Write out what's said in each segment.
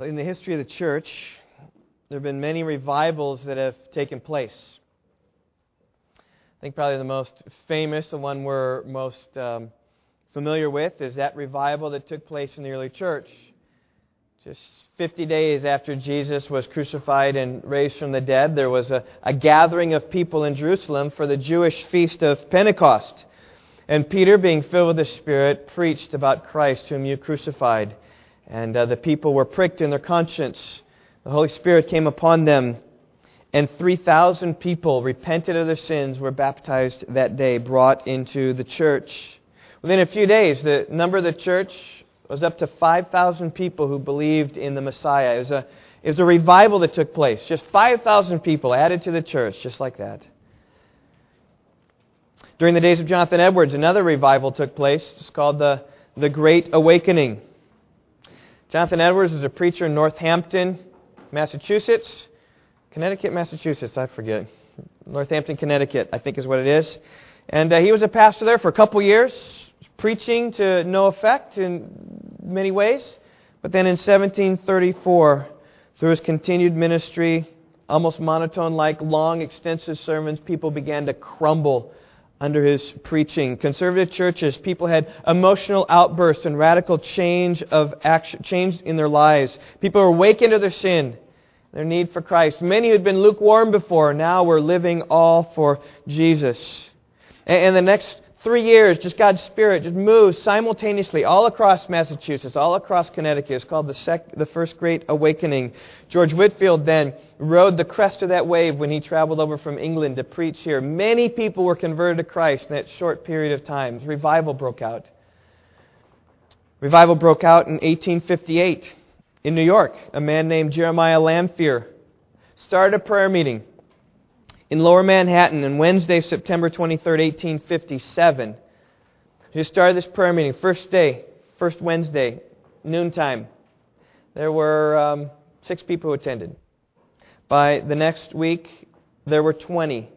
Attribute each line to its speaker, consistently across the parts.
Speaker 1: In the history of the church, there have been many revivals that have taken place. I think probably the most famous, the one we're most um, familiar with, is that revival that took place in the early church. Just 50 days after Jesus was crucified and raised from the dead, there was a, a gathering of people in Jerusalem for the Jewish feast of Pentecost. And Peter, being filled with the Spirit, preached about Christ, whom you crucified. And uh, the people were pricked in their conscience. The Holy Spirit came upon them, and 3,000 people repented of their sins, were baptized that day, brought into the church. Within a few days, the number of the church was up to 5,000 people who believed in the Messiah. It was, a, it was a revival that took place. Just 5,000 people added to the church, just like that. During the days of Jonathan Edwards, another revival took place. It's called the, the Great Awakening. Jonathan Edwards was a preacher in Northampton, Massachusetts. Connecticut, Massachusetts, I forget. Northampton, Connecticut, I think is what it is. And uh, he was a pastor there for a couple years, preaching to no effect in many ways. But then in 1734, through his continued ministry, almost monotone like, long, extensive sermons, people began to crumble under his preaching. Conservative churches, people had emotional outbursts and radical change of action, change in their lives. People were awakened to their sin, their need for Christ. Many who had been lukewarm before now were living all for Jesus. And, the next three years, just God's Spirit just moves simultaneously all across Massachusetts, all across Connecticut. It's called the, sec- the First Great Awakening. George Whitefield then rode the crest of that wave when he traveled over from England to preach here. Many people were converted to Christ in that short period of time. Revival broke out. Revival broke out in 1858 in New York. A man named Jeremiah Lanphier started a prayer meeting in Lower Manhattan on Wednesday, September 23, 1857. He started this prayer meeting, first day, first Wednesday, noontime. There were um, six people who attended. By the next week, there were 20.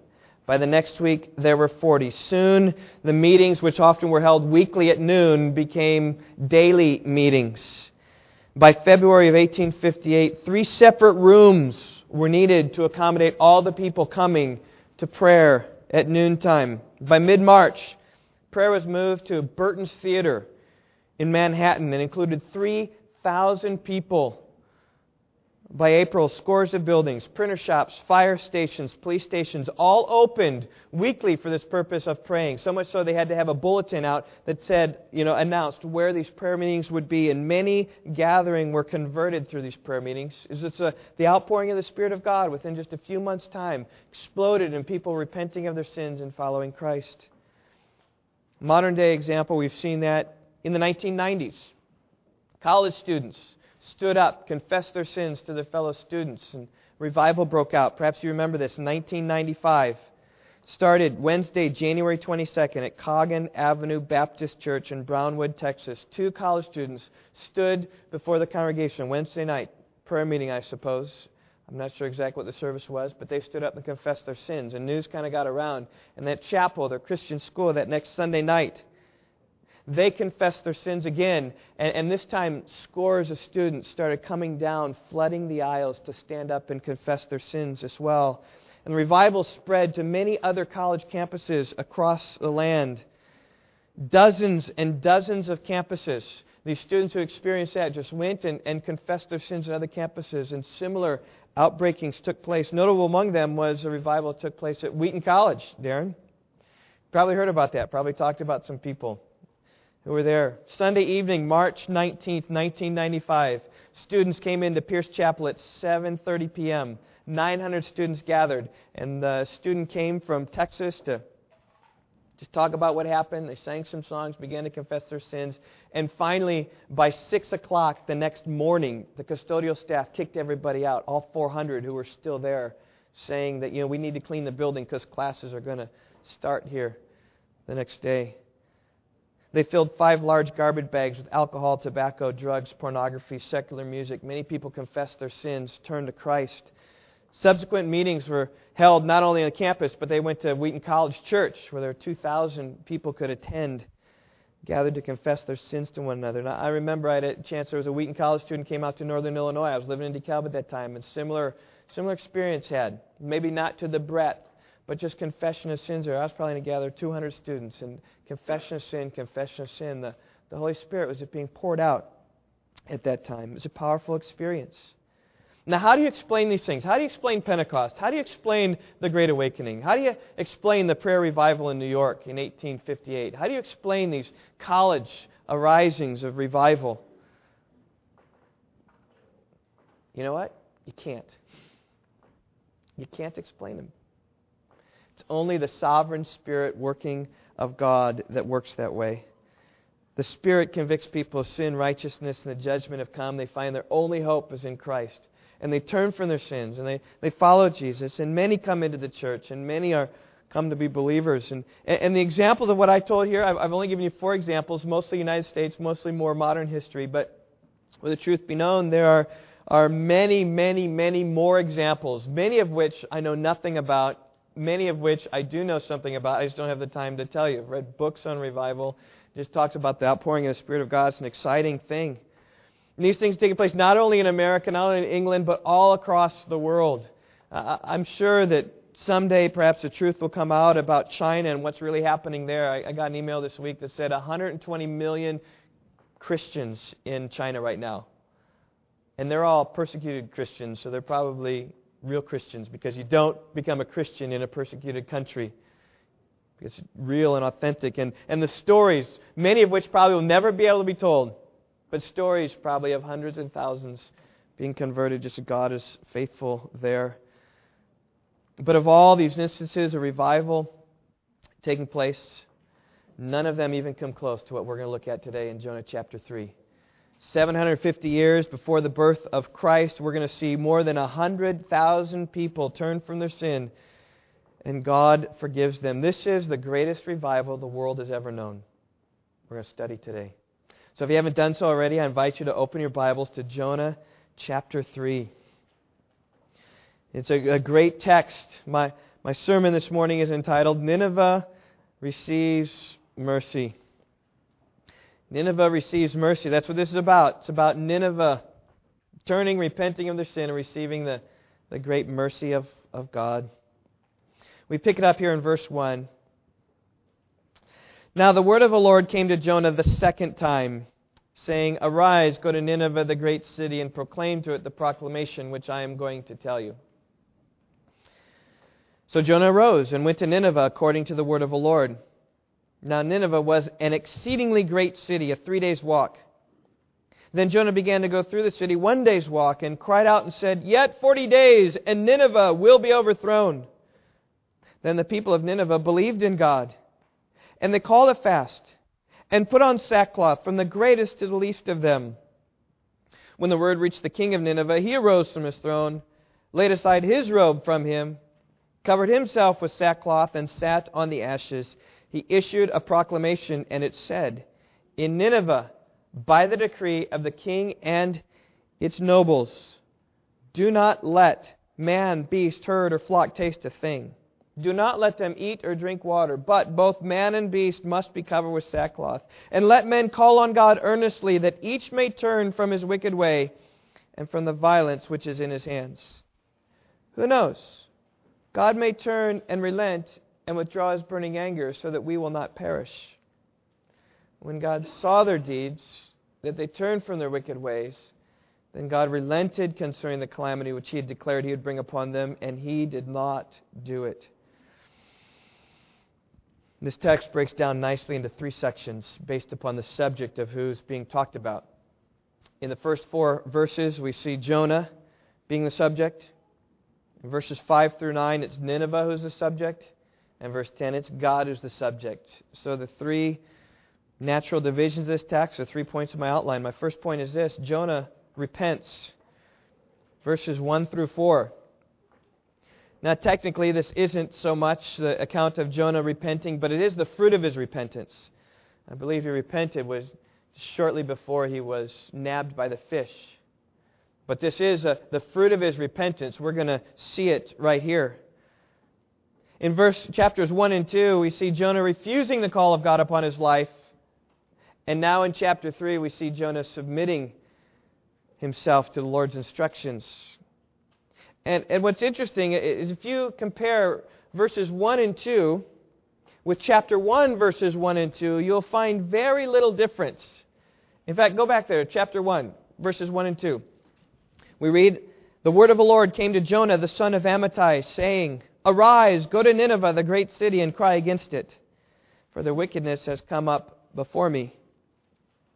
Speaker 1: By the next week, there were 40. Soon, the meetings, which often were held weekly at noon, became daily meetings. By February of 1858, three separate rooms were needed to accommodate all the people coming to prayer at noontime. By mid March, prayer was moved to Burton's Theater in Manhattan and included 3,000 people by April, scores of buildings, printer shops, fire stations, police stations, all opened weekly for this purpose of praying. So much so they had to have a bulletin out that said, you know, announced where these prayer meetings would be. And many gathering were converted through these prayer meetings. Is It's a, the outpouring of the Spirit of God within just a few months' time exploded in people repenting of their sins and following Christ. Modern day example, we've seen that in the 1990s. College students stood up, confessed their sins to their fellow students, and revival broke out. Perhaps you remember this, 1995. Started Wednesday, January 22nd at Coggin Avenue Baptist Church in Brownwood, Texas. Two college students stood before the congregation Wednesday night, prayer meeting, I suppose. I'm not sure exactly what the service was, but they stood up and confessed their sins. And news kind of got around. And that chapel, their Christian school, that next Sunday night, they confessed their sins again, and, and, this time scores of students started coming down, flooding the aisles to stand up and confess their sins as well. And the revival spread to many other college campuses across the land. Dozens and dozens of campuses. These students who experienced that just went and, and confessed their sins at other campuses, and similar outbreakings took place. Notable among them was a revival that took place at Wheaton College, Darren. Probably heard about that, probably talked about some people who were there. Sunday evening, March 19th, 1995, students came into Pierce Chapel at 7:30 p.m. 900 students gathered, and the student came from Texas to just talk about what happened. They sang some songs, began to confess their sins, and finally, by 6 o'clock the next morning, the custodial staff kicked everybody out, all 400 who were still there, saying that, you know, we need to clean the building because classes are going to start here the next day. They filled five large garbage bags with alcohol, tobacco, drugs, pornography, secular music. Many people confessed their sins, turned to Christ. Subsequent meetings were held not only on campus, but they went to Wheaton College Church, where there were 2,000 people could attend. gathered to confess their sins to one another. And I remember I had a chance, there was a Wheaton College student came out to Northern Illinois. I was living in DeKalb at that time, and similar, similar experience had. Maybe not to the breadth, but just confession of sins there. I was probably going to gather 200 students, and confession of sin, confession of sin. The, the Holy Spirit was being poured out at that time. It was a powerful experience. Now, how do you explain these things? How do you explain Pentecost? How do you explain the Great Awakening? How do you explain the prayer revival in New York in 1858? How do you explain these college arisings of revival? You know what? You can't. You can't explain them. It's only the sovereign Spirit working of God that works that way. The Spirit convicts people of sin, righteousness, and the judgment have come. They find their only hope is in Christ and they turn from their sins and they, they follow Jesus. And many come into the church and many are come to be believers. And, and the examples of what I told here, I've, I've only given you four examples, mostly United States, mostly more modern history. But with the truth be known, there are, are many, many, many more examples, many of which I know nothing about, many of which I do know something about. I just don't have the time to tell you. I've read books on revival. Just talks about the outpouring of the Spirit of God. It's an exciting thing. And these things taking place not only in America, not only in England, but all across the world. Uh, I'm sure that someday perhaps the truth will come out about China and what's really happening there. I, I got an email this week that said 120 million Christians in China right now. And they're all persecuted Christians, so they're probably real Christians because you don't become a Christian in a persecuted country. It's real and authentic. And, and the stories, many of which probably will never be able to be told, but stories probably of hundreds and thousands being converted, just God is faithful there. But of all these instances of revival taking place, none of them even come close to what we're going to look at today in Jonah chapter 3. 750 years before the birth of Christ, we're going to see more than 100,000 people turn from their sin, and God forgives them. This is the greatest revival the world has ever known. We're going to study today. So if you haven't done so already, I invite you to open your Bibles to Jonah chapter 3. It's a, a great text. My, my sermon this morning is entitled Nineveh Receives Mercy. Nineveh receives mercy. That's what this is about. It's about Nineveh turning, repenting of their sin, and receiving the, the great mercy of, of God. We pick it up here in verse 1. Now the word of the Lord came to Jonah the second time, saying, Arise, go to Nineveh, the great city, and proclaim to it the proclamation which I am going to tell you. So Jonah arose and went to Nineveh according to the word of the Lord. Now Nineveh was an exceedingly great city, a three days' walk. Then Jonah began to go through the city one day's walk and cried out and said, Yet forty days, and Nineveh will be overthrown. Then the people of Nineveh believed in God and they called a fast and put on sackcloth from the greatest to the least of them. When the word reached the king of Nineveh, he arose from his throne, laid aside his robe from him, covered himself with sackcloth, and sat on the ashes. He issued a proclamation, and it said, In Nineveh, by the decree of the king and its nobles, do not let man, beast, herd, or flock taste a thing. Do not let them eat or drink water, but both man and beast must be covered with sackcloth. And let men call on God earnestly, that each may turn from his wicked way and from the violence which is in his hands. Who knows? God may turn and relent and withdraw his burning anger so that we will not perish. When God saw their deeds, that they turned from their wicked ways, then God relented concerning the calamity which he had declared he would bring upon them, and he did not do it. This text breaks down nicely into three sections based upon the subject of who's being talked about. In the first four verses, we see Jonah being the subject. In verses 5 through 9, it's Nineveh who's the subject. And verse 10, it's God who's the subject. So the three natural divisions of this text are three points of my outline. My first point is this Jonah repents. Verses 1 through 4. Now, technically, this isn't so much the account of Jonah repenting, but it is the fruit of his repentance. I believe he repented was shortly before he was nabbed by the fish. But this is a, the fruit of his repentance. We're going to see it right here. In verse chapters 1 and 2, we see Jonah refusing the call of God upon his life And now in chapter 3, we see Jonah submitting himself to the Lord's instructions. And, and what's interesting is if you compare verses 1 and 2 with chapter 1, verses 1 and 2, you'll find very little difference. In fact, go back there, chapter 1, verses 1 and 2. We read, The word of the Lord came to Jonah, the son of Amittai, saying, Arise, go to Nineveh, the great city, and cry against it, for their wickedness has come up before me.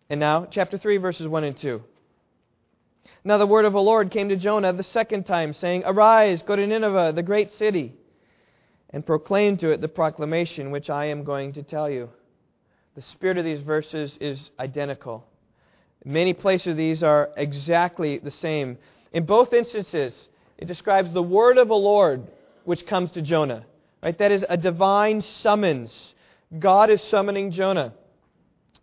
Speaker 1: And now, chapter 3, verses 1 and 2. Now the word of the Lord came to Jonah the second time, saying, Arise, go to Nineveh, the great city, and proclaim to it the proclamation which I am going to tell you. The spirit of these verses is identical. Many places these are exactly the same. In both instances, it describes the word of the Lord which comes to Jonah. Right? That is a divine summons. God is summoning Jonah.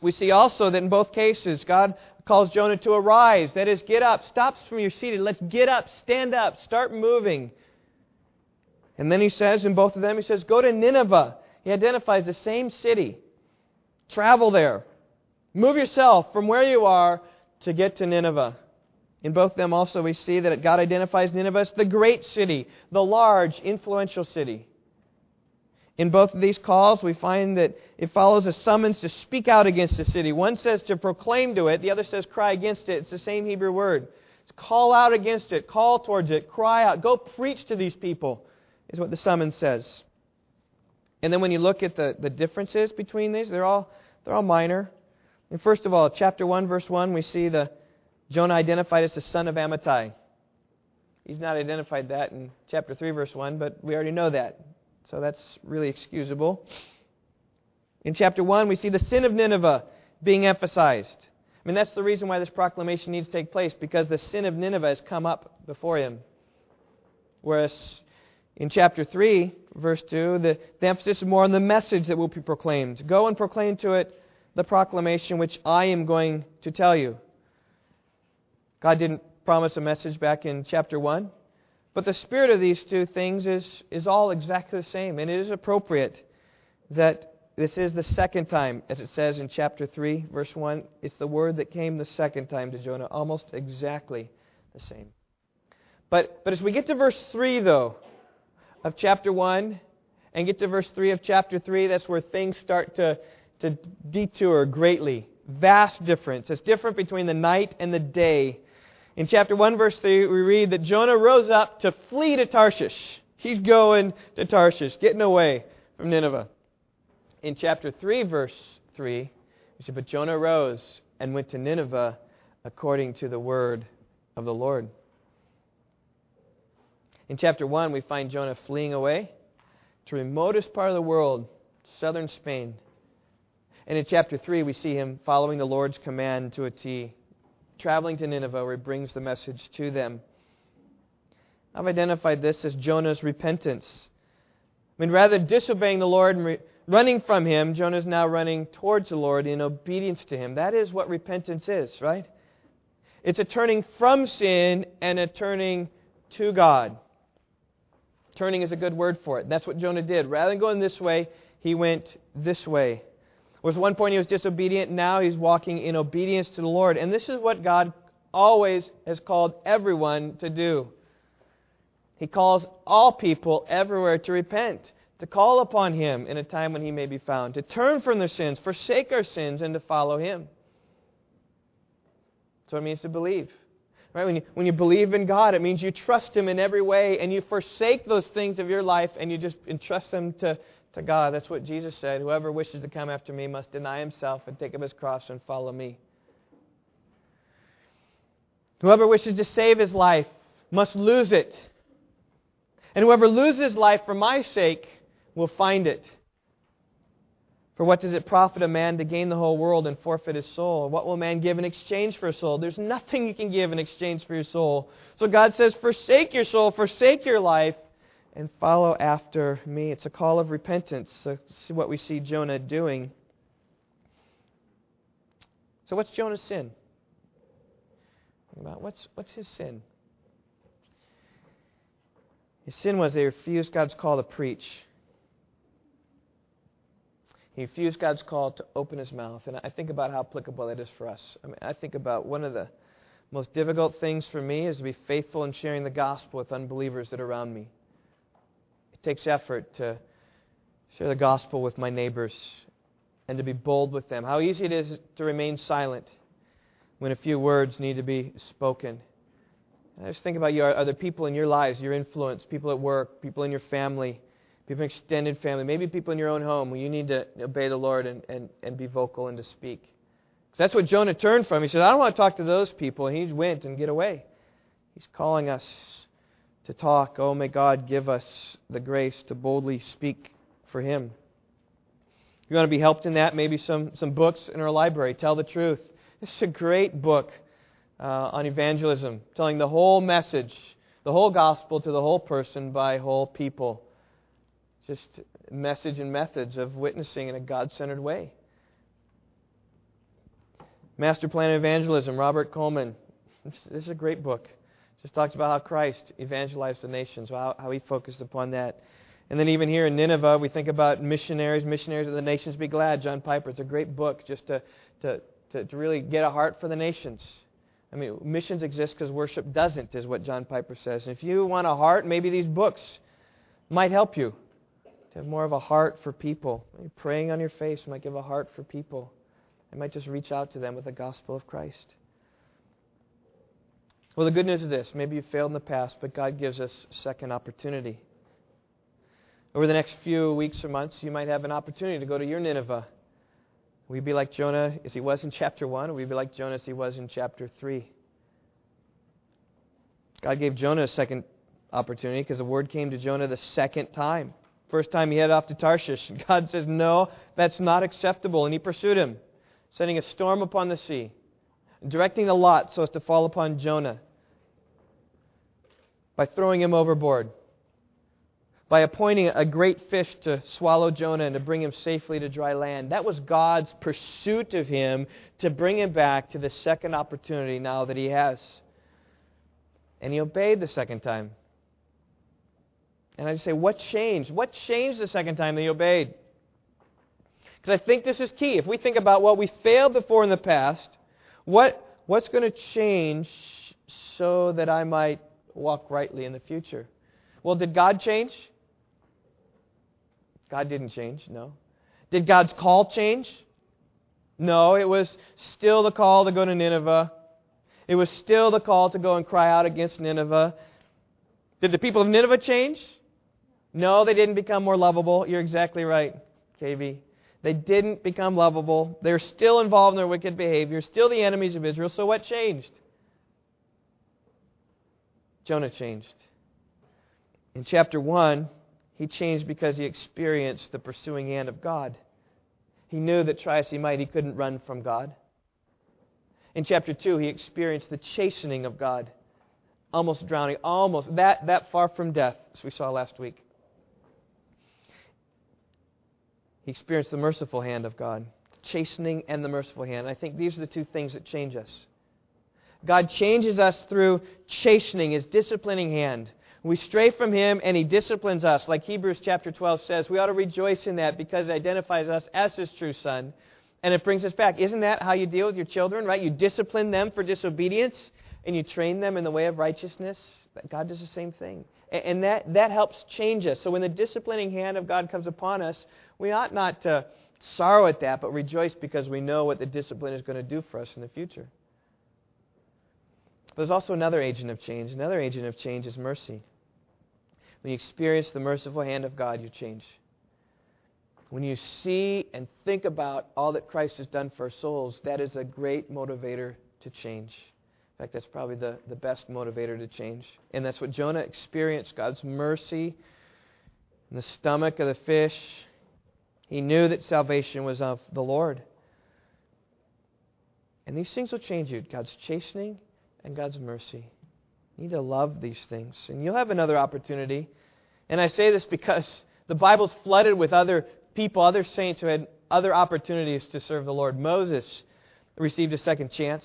Speaker 1: We see also that in both cases, God calls Jonah to arise. That is, get up. Stop from your seat. and Let's get up, stand up, start moving. And then he says, in both of them, he says, go to Nineveh. He identifies the same city. Travel there. Move yourself from where you are to get to Nineveh. In both them also we see that God identifies Nineveh as the great city, the large, influential city. In both of these calls, we find that it follows a summons to speak out against the city. One says to proclaim to it, the other says cry against it. It's the same Hebrew word. It's call out against it, call towards it, cry out, go preach to these people, is what the summons says. And then when you look at the, the differences between these, they're all, they're all minor. And first of all, chapter 1, verse 1, we see the Jonah identified as the son of Amittai. He's not identified that in chapter 3, verse 1, but we already know that. So that's really excusable. In chapter 1, we see the sin of Nineveh being emphasized. I mean, that's the reason why this proclamation needs to take place, because the sin of Nineveh has come up before him. Whereas in chapter 3, verse 2, the, the emphasis is more on the message that will be proclaimed. Go and proclaim to it the proclamation which I am going to tell you. God didn't promise a message back in chapter 1. But the spirit of these two things is, is all exactly the same, and it is appropriate that this is the second time, as it says in chapter 3, verse 1. It's the word that came the second time to Jonah, almost exactly the same. But, but as we get to verse 3, though, of chapter 1, and get to verse 3 of chapter 3, that's where things start to, to detour greatly. Vast difference. It's different between the night and the day in chapter 1, verse 3, we read that Jonah rose up to flee to Tarshish. He's going to Tarshish, getting away from Nineveh. In chapter 3, verse 3, we see, But Jonah rose and went to Nineveh according to the word of the Lord. In chapter 1, we find Jonah fleeing away to the remotest part of the world, southern Spain. And in chapter 3, we see him following the Lord's command to a T traveling to Nineveh where he brings the message to them. I've identified this as Jonah's repentance. I mean, rather than disobeying the Lord and re- running from him, Jonah is now running towards the Lord in obedience to him. That is what repentance is, right? It's a turning from sin and a turning to God. Turning is a good word for it. That's what Jonah did. Rather than going this way, he went this way. Was one point he was disobedient, now he's walking in obedience to the Lord. And this is what God always has called everyone to do. He calls all people everywhere to repent, to call upon Him in a time when He may be found, to turn from their sins, forsake our sins, and to follow Him. That's what it means to believe. Right? When you, when you believe in God, it means you trust Him in every way and you forsake those things of your life and you just entrust them to, to God. That's what Jesus said. Whoever wishes to come after me must deny himself and take up his cross and follow me. Whoever wishes to save his life must lose it. And whoever loses life for my sake will find it. For what does it profit a man to gain the whole world and forfeit his soul? What will man give in exchange for a soul? There's nothing you can give in exchange for your soul. So God says, forsake your soul, forsake your life, and follow after me. It's a call of repentance. See what we see Jonah doing. So what's Jonah's sin? What's what's his sin? His sin was they refused God's call to preach. He refused God's call to open his mouth. And I think about how applicable that is for us. I mean, I think about one of the most difficult things for me is to be faithful in sharing the gospel with unbelievers that are around me. Takes effort to share the gospel with my neighbors and to be bold with them. How easy it is to remain silent when a few words need to be spoken. And I just think about you. Are there people in your lives, your influence, people at work, people in your family, people in extended family, maybe people in your own home where you need to obey the Lord and, and, and be vocal and to speak? Because that's what Jonah turned from. He said, I don't want to talk to those people. And he went and get away. He's calling us to talk. Oh, may God give us the grace to boldly speak for Him. If you want to be helped in that, maybe some, some books in our library. Tell the truth. This is a great book uh, on evangelism, telling the whole message, the whole gospel to the whole person by whole people. Just message and methods of witnessing in a God centered way. Master Plan of Evangelism, Robert Coleman. This is a great book. Just talks about how Christ evangelized the nations, how, how he focused upon that. And then even here in Nineveh, we think about missionaries, missionaries of the nations be glad. John Piper. It's a great book just to, to, to, to really get a heart for the nations. I mean, missions exist because worship doesn't, is what John Piper says. And if you want a heart, maybe these books might help you to have more of a heart for people. Maybe praying on your face might give a heart for people. It might just reach out to them with the gospel of Christ. Well, the good news is this maybe you failed in the past, but God gives us a second opportunity. Over the next few weeks or months, you might have an opportunity to go to your Nineveh. We'd be like Jonah as he was in chapter 1, or will you be like Jonah as he was in chapter 3? God gave Jonah a second opportunity because the word came to Jonah the second time. First time he headed off to Tarshish. God says, No, that's not acceptable. And he pursued him, sending a storm upon the sea, directing the lot so as to fall upon Jonah by throwing him overboard by appointing a great fish to swallow Jonah and to bring him safely to dry land. That was God's pursuit of him to bring him back to the second opportunity now that he has. And he obeyed the second time. And I just say, what changed? What changed the second time that he obeyed? Because I think this is key. If we think about what we failed before in the past, what, what's going to change so that I might walk rightly in the future? Well, did God change? God didn't change, no. Did God's call change? No, it was still the call to go to Nineveh. It was still the call to go and cry out against Nineveh. Did the people of Nineveh change? No, they didn't become more lovable. You're exactly right, KB. They didn't become lovable. They're still involved in their wicked behavior, still the enemies of Israel. So what changed? Jonah changed. In chapter 1, he changed because he experienced the pursuing hand of God. He knew that try as he might, he couldn't run from God. In chapter 2, he experienced the chastening of God, almost drowning, almost that, that far from death, as we saw last week. He experienced the merciful hand of God, chastening and the merciful hand. I think these are the two things that change us. God changes us through chastening, his disciplining hand. We stray from Him and He disciplines us. Like Hebrews chapter 12 says, we ought to rejoice in that because it identifies us as His true Son. And it brings us back. Isn't that how you deal with your children, right? You discipline them for disobedience and you train them in the way of righteousness. God does the same thing. And that, that helps change us. So when the disciplining hand of God comes upon us, we ought not to sorrow at that, but rejoice because we know what the discipline is going to do for us in the future. But there's also another agent of change. Another agent of change is mercy. When you experience the merciful hand of God, you change. When you see and think about all that Christ has done for our souls, that is a great motivator to change. Fact, that's probably the, the best motivator to change. And that's what Jonah experienced God's mercy in the stomach of the fish. He knew that salvation was of the Lord. And these things will change you God's chastening and God's mercy. You need to love these things. And you'll have another opportunity. And I say this because the Bible's flooded with other people, other saints who had other opportunities to serve the Lord. Moses received a second chance.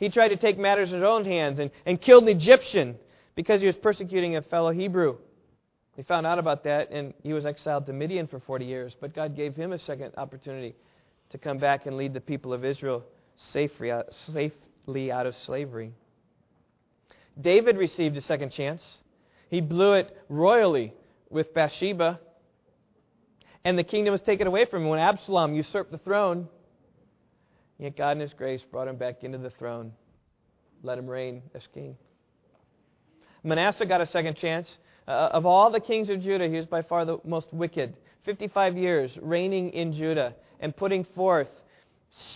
Speaker 1: He tried to take matters in his own hands and, and killed an Egyptian because he was persecuting a fellow Hebrew. He found out about that and he was exiled to Midian for 40 years. But God gave him a second opportunity to come back and lead the people of Israel safely safely out of slavery. David received a second chance. He blew it royally with Bathsheba. And the kingdom was taken away from him when Absalom usurped the throne. Yet God, in His grace, brought him back into the throne, let him reign as king. Manasseh got a second chance. Uh, of all the kings of Judah, he was by far the most wicked. 55 years reigning in Judah and putting forth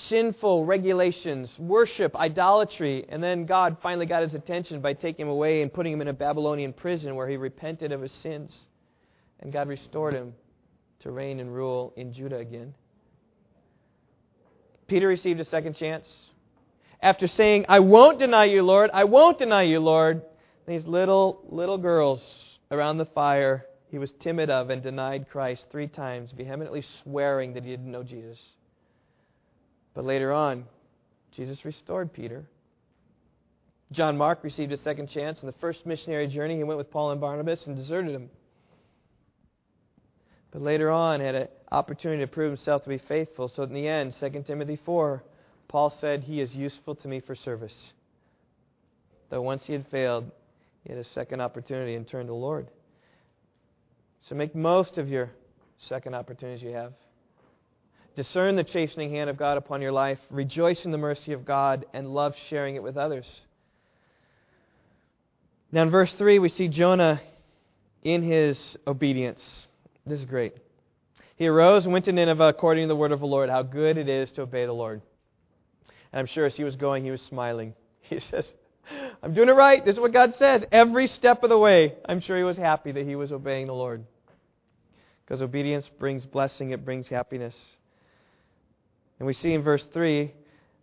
Speaker 1: sinful regulations, worship, idolatry, and then God finally got his attention by taking him away and putting him in a Babylonian prison where he repented of his sins. And God restored him to reign and rule in Judah again. Peter received a second chance. After saying, I won't deny you, Lord, I won't deny you, Lord, these little, little girls around the fire he was timid of and denied Christ three times, vehemently swearing that he didn't know Jesus. But later on, Jesus restored Peter. John Mark received a second chance. In the first missionary journey, he went with Paul and Barnabas and deserted them. But later on, had an opportunity to prove himself to be faithful. So in the end, 2 Timothy 4, Paul said, He is useful to me for service. Though once he had failed, he had a second opportunity and turned to the Lord. So make most of your second opportunities you have. Discern the chastening hand of God upon your life. Rejoice in the mercy of God and love sharing it with others. Now, in verse 3, we see Jonah in his obedience. This is great. He arose and went to Nineveh according to the word of the Lord. How good it is to obey the Lord. And I'm sure as he was going, he was smiling. He says, I'm doing it right. This is what God says. Every step of the way, I'm sure he was happy that he was obeying the Lord. Because obedience brings blessing, it brings happiness. And we see in verse 3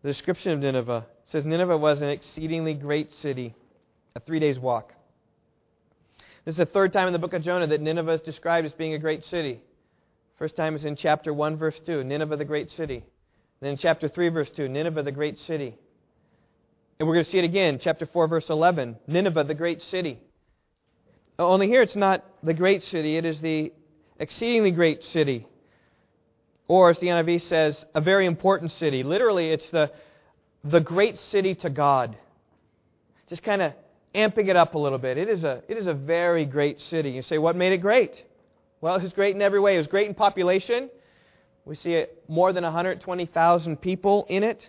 Speaker 1: the description of Nineveh. It says Nineveh was an exceedingly great city, a three days walk. This is the third time in the book of Jonah that Nineveh is described as being a great city. First time is in chapter 1, verse 2, Nineveh, the great city. Then in chapter 3, verse 2, Nineveh, the great city. And we're going to see it again, chapter 4, verse 11, Nineveh, the great city. Only here it's not the great city, it is the exceedingly great city. Or, as the NIV says, a very important city. Literally, it's the, the great city to God. Just kind of amping it up a little bit. It is, a, it is a very great city. You say, what made it great? Well, it was great in every way. It was great in population. We see it, more than 120,000 people in it,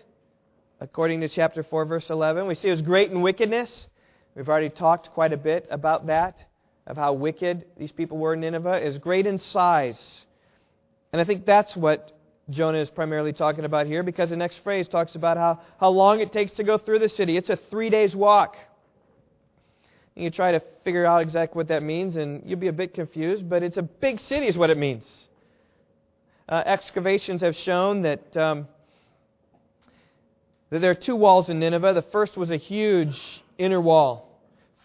Speaker 1: according to chapter 4, verse 11. We see it was great in wickedness. We've already talked quite a bit about that of how wicked these people were in Nineveh It was great in size. And I think that's what Jonah is primarily talking about here because the next phrase talks about how, how long it takes to go through the city. It's a three days walk. You try to figure out exactly what that means, and you'll be a bit confused, but it's a big city, is what it means. Uh, excavations have shown that, um, that there are two walls in Nineveh. The first was a huge inner wall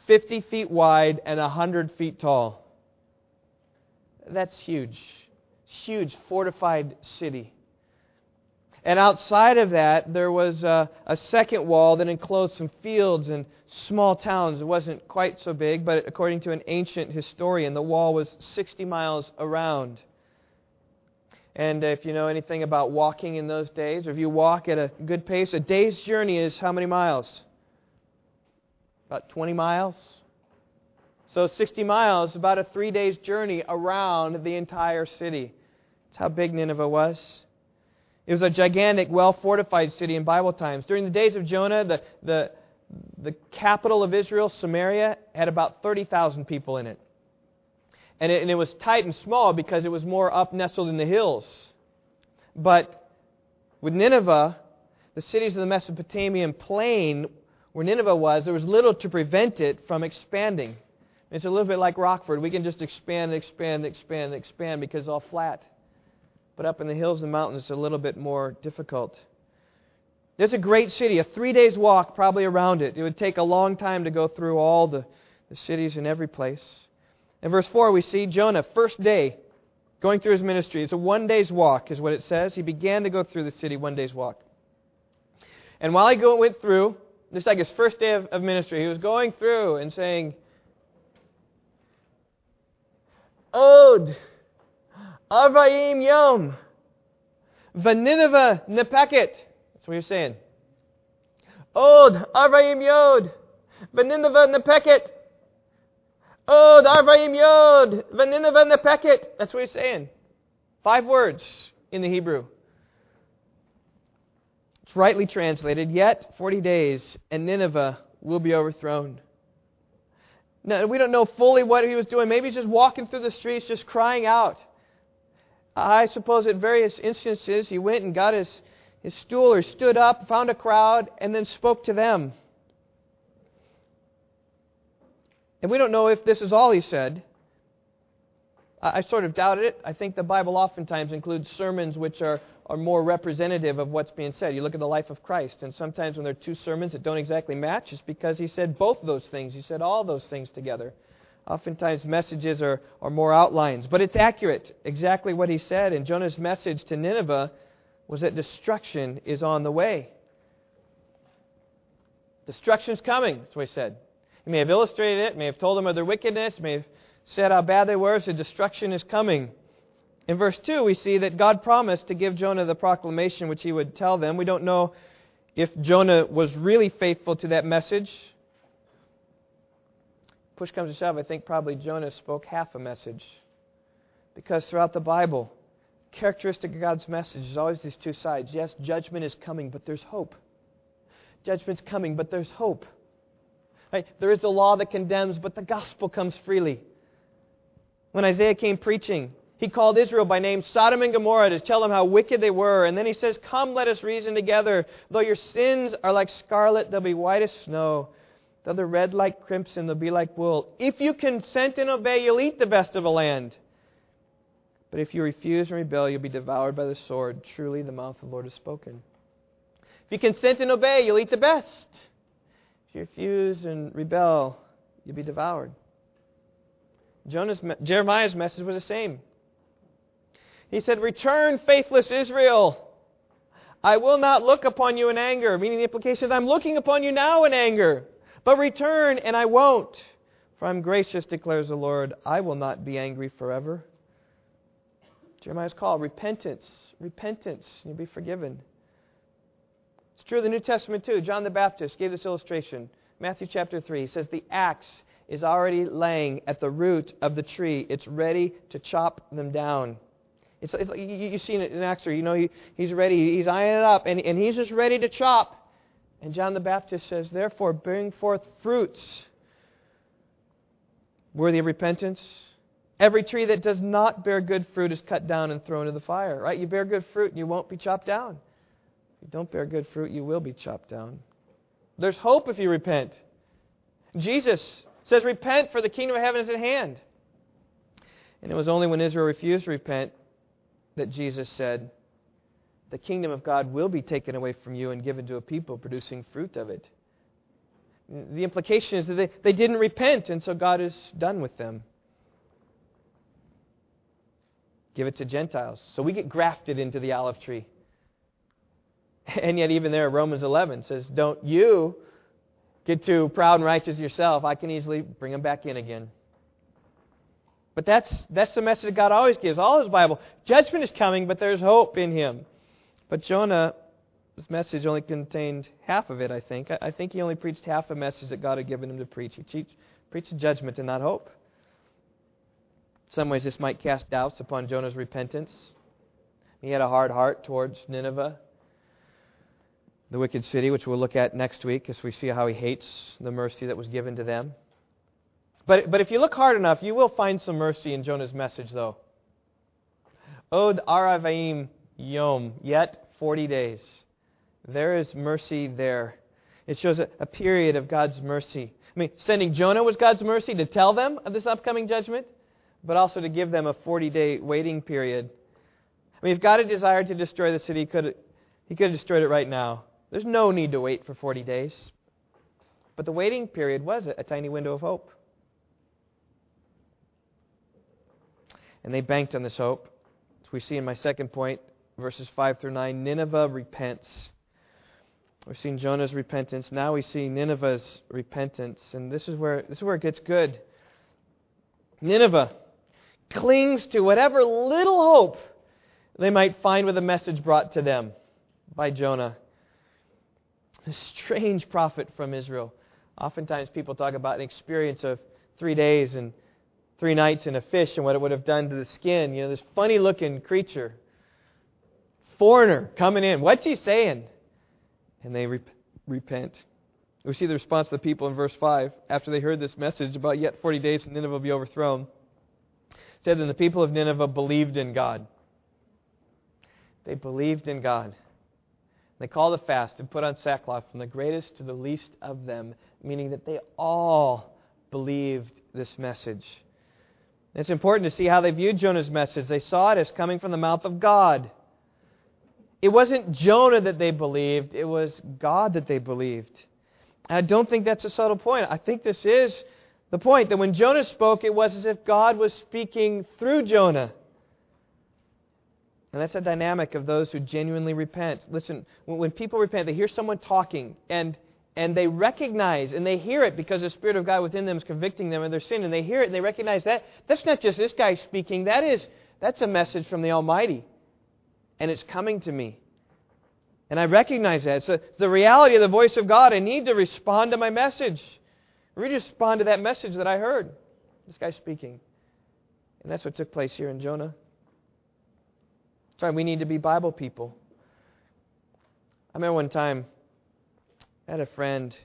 Speaker 1: 50 feet wide and 100 feet tall. That's huge. Huge fortified city. And outside of that, there was a, a, second wall that enclosed some fields and small towns. It wasn't quite so big, but according to an ancient historian, the wall was 60 miles around. And if you know anything about walking in those days, or if you walk at a good pace, a day's journey is how many miles? About 20 miles. So 60 miles, about a three days journey around the entire city. That's how big Nineveh was. It was a gigantic, well fortified city in Bible times. During the days of Jonah, the, the, the capital of Israel, Samaria, had about 30,000 people in it. And, it. and it was tight and small because it was more up nestled in the hills. But with Nineveh, the cities of the Mesopotamian plain where Nineveh was, there was little to prevent it from expanding. It's a little bit like Rockford. We can just expand, and expand, and expand, and expand because it's all flat. But up in the hills and mountains, it's a little bit more difficult. There's a great city, a three days walk probably around it. It would take a long time to go through all the, the cities in every place. In verse 4, we see Jonah, first day, going through his ministry. It's a one day's walk, is what it says. He began to go through the city one day's walk. And while he go, went through, this like his first day of, of ministry, he was going through and saying, Od, Arvaim Yom, Vaninava Nepeket. That's what you're saying. Od, Arvaim Yod, Vaninava Nepeket. Od, Arvaim Yod, Vaninava Nepeket. That's what he's saying. Five words in the Hebrew. It's rightly translated, yet 40 days, and Nineveh will be overthrown. Now, we don't know fully what he was doing. Maybe he's just walking through the streets, just crying out. I suppose at various instances he went and got his, his stool or stood up, found a crowd, and then spoke to them. And we don't know if this is all he said. I, I sort of doubted it. I think the Bible oftentimes includes sermons which are are more representative of what's being said. You look at the life of Christ, and sometimes when there are two sermons that don't exactly match, it's because he said both of those things. He said all those things together. Oftentimes, messages are, are more outlines, but it's accurate, exactly what he said. And Jonah's message to Nineveh was that destruction is on the way. Destruction's coming, that's what he said. He may have illustrated it, may have told them of their wickedness, may have said how bad they were, so destruction is coming. In verse 2, we see that God promised to give Jonah the proclamation which he would tell them. We don't know if Jonah was really faithful to that message. Push comes to shove, I think probably Jonah spoke half a message. Because throughout the Bible, characteristic of God's message is always these two sides. Yes, judgment is coming, but there's hope. Judgment's coming, but there's hope. Right? There is the law that condemns, but the gospel comes freely. When Isaiah came preaching, he called Israel by name Sodom and Gomorrah to tell them how wicked they were. And then he says, Come, let us reason together. Though your sins are like scarlet, they'll be white as snow. Though they're red like crimson, they'll be like wool. If you consent and obey, you'll eat the best of a land. But if you refuse and rebel, you'll be devoured by the sword. Truly, the mouth of the Lord has spoken. If you consent and obey, you'll eat the best. If you refuse and rebel, you'll be devoured. Jonah's, Jeremiah's message was the same. He said, Return, faithless Israel. I will not look upon you in anger. Meaning the implication is, I'm looking upon you now in anger. But return, and I won't. For I'm gracious, declares the Lord. I will not be angry forever. Jeremiah's call, repentance. Repentance. You'll be forgiven. It's true of the New Testament too. John the Baptist gave this illustration. Matthew chapter 3. He says, The axe is already laying at the root of the tree, it's ready to chop them down. It's, it's you, you see an actor, you know, he, he's ready, he's eyeing it up, and, and he's just ready to chop. And John the Baptist says, Therefore, bring forth fruits worthy of repentance. Every tree that does not bear good fruit is cut down and thrown into the fire. Right? You bear good fruit and you won't be chopped down. If you don't bear good fruit, you will be chopped down. There's hope if you repent. Jesus says, Repent, for the kingdom of heaven is at hand. And it was only when Israel refused to repent that Jesus said, The kingdom of God will be taken away from you and given to a people producing fruit of it. The implication is that they, they didn't repent, and so God is done with them. Give it to Gentiles. So we get grafted into the olive tree. And yet, even there, Romans 11 says, Don't you get too proud and righteous yourself. I can easily bring them back in again. But that's, that's the message God always gives, all his Bible. Judgment is coming, but there's hope in him. But Jonah's message only contained half of it, I think. I, think he only preached half a message that God had given him to preach. He preached, preached judgment and not hope. In some ways, this might cast doubts upon Jonah's repentance. He had a hard heart towards Nineveh, the wicked city, which we'll look at next week as we see how he hates the mercy that was given to them. But, but if you look hard enough, you will find some mercy in Jonah's message, though. Od aravaim yom, yet 40 days. There is mercy there. It shows a, a period of God's mercy. I mean, sending Jonah was God's mercy to tell them of this upcoming judgment, but also to give them a 40 day waiting period. I mean, if God had desired to destroy the city, he could, he could have destroyed it right now. There's no need to wait for 40 days. But the waiting period was a, a tiny window of hope. And they banked on this hope. As we see in my second point, verses 5 through 9, Nineveh repents. We've seen Jonah's repentance. Now we see Nineveh's repentance. And this is where, this is where it gets good. Nineveh, clings to whatever little hope they might find with a message brought to them by Jonah. A strange prophet from Israel. Oftentimes people talk about an experience of three days and three nights in a fish and what it would have done to the skin. You know, this funny looking creature, foreigner coming in. What's he saying? And they rep- repent. We see the response of the people in verse 5 after they heard this message about yet 40 days and Nineveh will be overthrown. Said, Then the people of Nineveh believed in God. They believed in God. They called a fast and put on sackcloth from the greatest to the least of them, meaning that they all believed this message. It's important to see how they viewed Jonah's message. They saw it as coming from the mouth of God. It wasn't Jonah that they believed, it was God that they believed. And I don't think that's a subtle point. I think this is the point that when Jonah spoke, it was as if God was speaking through Jonah. And that's a dynamic of those who genuinely repent. Listen, when people repent, they hear someone talking and and they recognize and they hear it because the Spirit of God within them is convicting them of their sin, and they hear it and they recognize that that's not just this guy speaking, that is that's a message from the Almighty. And it's coming to me. And I recognize that. It's, it's the reality of the voice of God. I need to respond to my message. Respond to that message that I heard. This guy speaking. And that's what took place here in Jonah. That's why we need to be Bible people. I remember one time I had a friend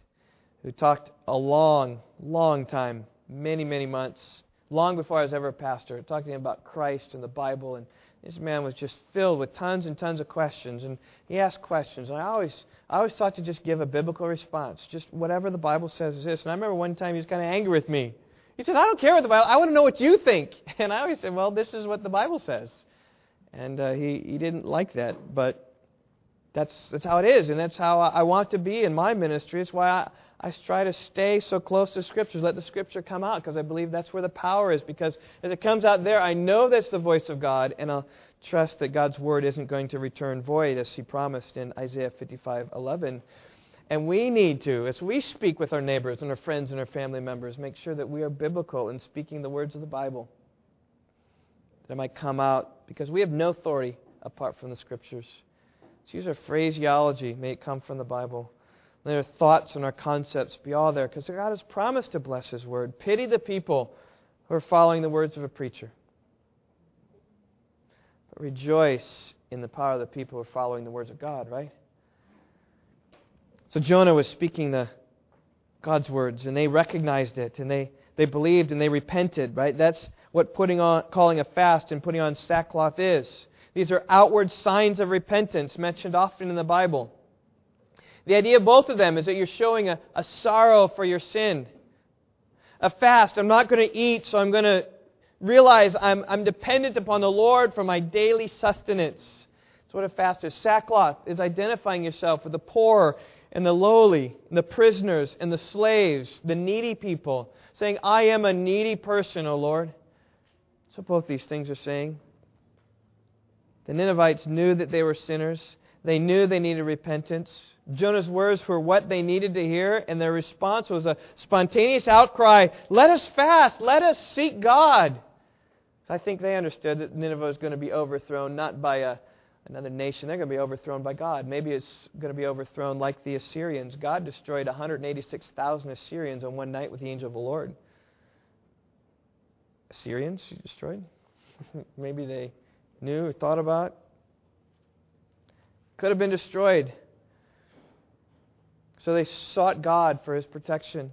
Speaker 1: who talked a long, long time, many, many months, long before I was ever a pastor, talking about Christ and the Bible and this man was just filled with tons and tons of questions, and he asked questions. And I always, I always thought to just give a biblical response, just whatever the Bible says is this. And I remember one time he was kind of angry with me. He said, "I don't care what the Bible. I want to know what you think." And I always said, "Well, this is what the Bible says." And uh, he he didn't like that, but that's that's how it is, and that's how I want to be in my ministry. It's why I, I try to stay so close to Scripture, let the Scripture come out, because I believe that's where the power is. Because as it comes out there, I know that's the voice of God, and I'll trust that God's Word isn't going to return void, as He promised in Isaiah 55:11. And we need to, as we speak with our neighbors and our friends and our family members, make sure that we are biblical in speaking the words of the Bible. That it might come out, because we have no authority apart from the Scriptures. Let's use our phraseology. May it come from the Bible. Let our thoughts and our concepts be all there because God has promised to bless His word. Pity the people who are following the words of a preacher. But rejoice in the power of the people who are following the words of God, right? So Jonah was speaking the God's words, and they recognized it, and they, they believed and they repented, right? That's what putting on calling a fast and putting on sackcloth is. These are outward signs of repentance mentioned often in the Bible. The idea of both of them is that you're showing a, a sorrow for your sin. A fast, I'm not going to eat, so I'm going to realize I'm, I'm dependent upon the Lord for my daily sustenance. That's what a fast is. Sackcloth is identifying yourself with the poor and the lowly, and the prisoners and the slaves, the needy people, saying, I am a needy person, O Lord. So both these things are saying. The Ninevites knew that they were sinners. They knew they needed repentance. Jonah's words were what they needed to hear, and their response was a spontaneous outcry Let us fast, let us seek God. I think they understood that Nineveh was going to be overthrown not by a, another nation, they're going to be overthrown by God. Maybe it's going to be overthrown like the Assyrians. God destroyed 186,000 Assyrians on one night with the angel of the Lord. Assyrians he destroyed? Maybe they knew or thought about. Could have been destroyed. So they sought God for his protection.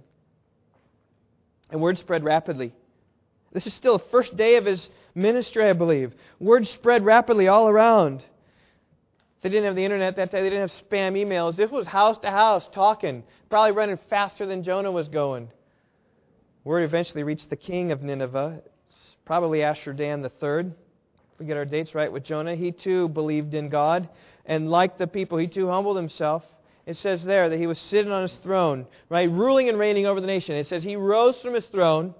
Speaker 1: And word spread rapidly. This is still the first day of his ministry, I believe. Word spread rapidly all around. They didn't have the internet that day. They didn't have spam emails. This was house to house talking, probably running faster than Jonah was going. Word eventually reached the king of Nineveh. It's probably Ashur-dan III. If we get our dates right with Jonah, he too believed in God. And like the people, he too humbled himself it says there that he was sitting on his throne, right, ruling and reigning over the nation. It says he rose from his throne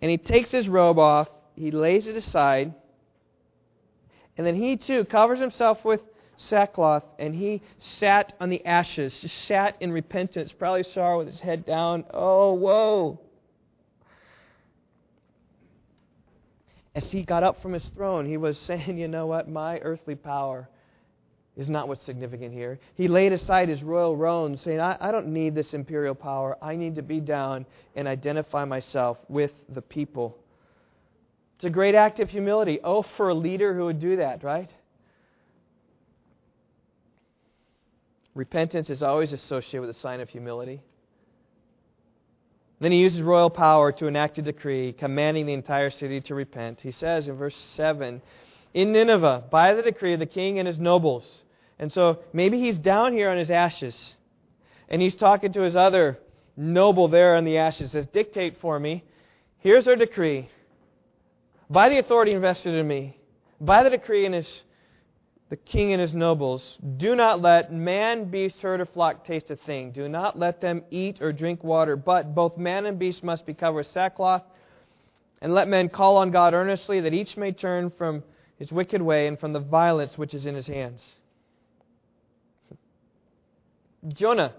Speaker 1: and he takes his robe off, he lays it aside, and then he too covers himself with sackcloth and he sat on the ashes, just sat in repentance, probably sorrow with his head down. Oh, whoa. as he got up from his throne, he was saying, You know what? My earthly power is not what's significant here. He laid aside his royal robe, saying, I, I don't need this imperial power. I need to be down and identify myself with the people. It's a great act of humility. Oh, for a leader who would do that, right? Repentance is always associated with a sign of humility. Then he uses royal power to enact a decree commanding the entire city to repent. He says in verse 7 In Nineveh, by the decree of the king and his nobles. And so maybe he's down here on his ashes and he's talking to his other noble there on the ashes. Says, Dictate for me. Here's our decree. By the authority invested in me, by the decree and his the king and his nobles, do not let man, beast, herd, or flock taste a thing. Do not let them eat or drink water, but both man and beast must be covered with sackcloth. And let men call on God earnestly, that each may turn from his wicked way and from the violence which is in his hands. Jonah,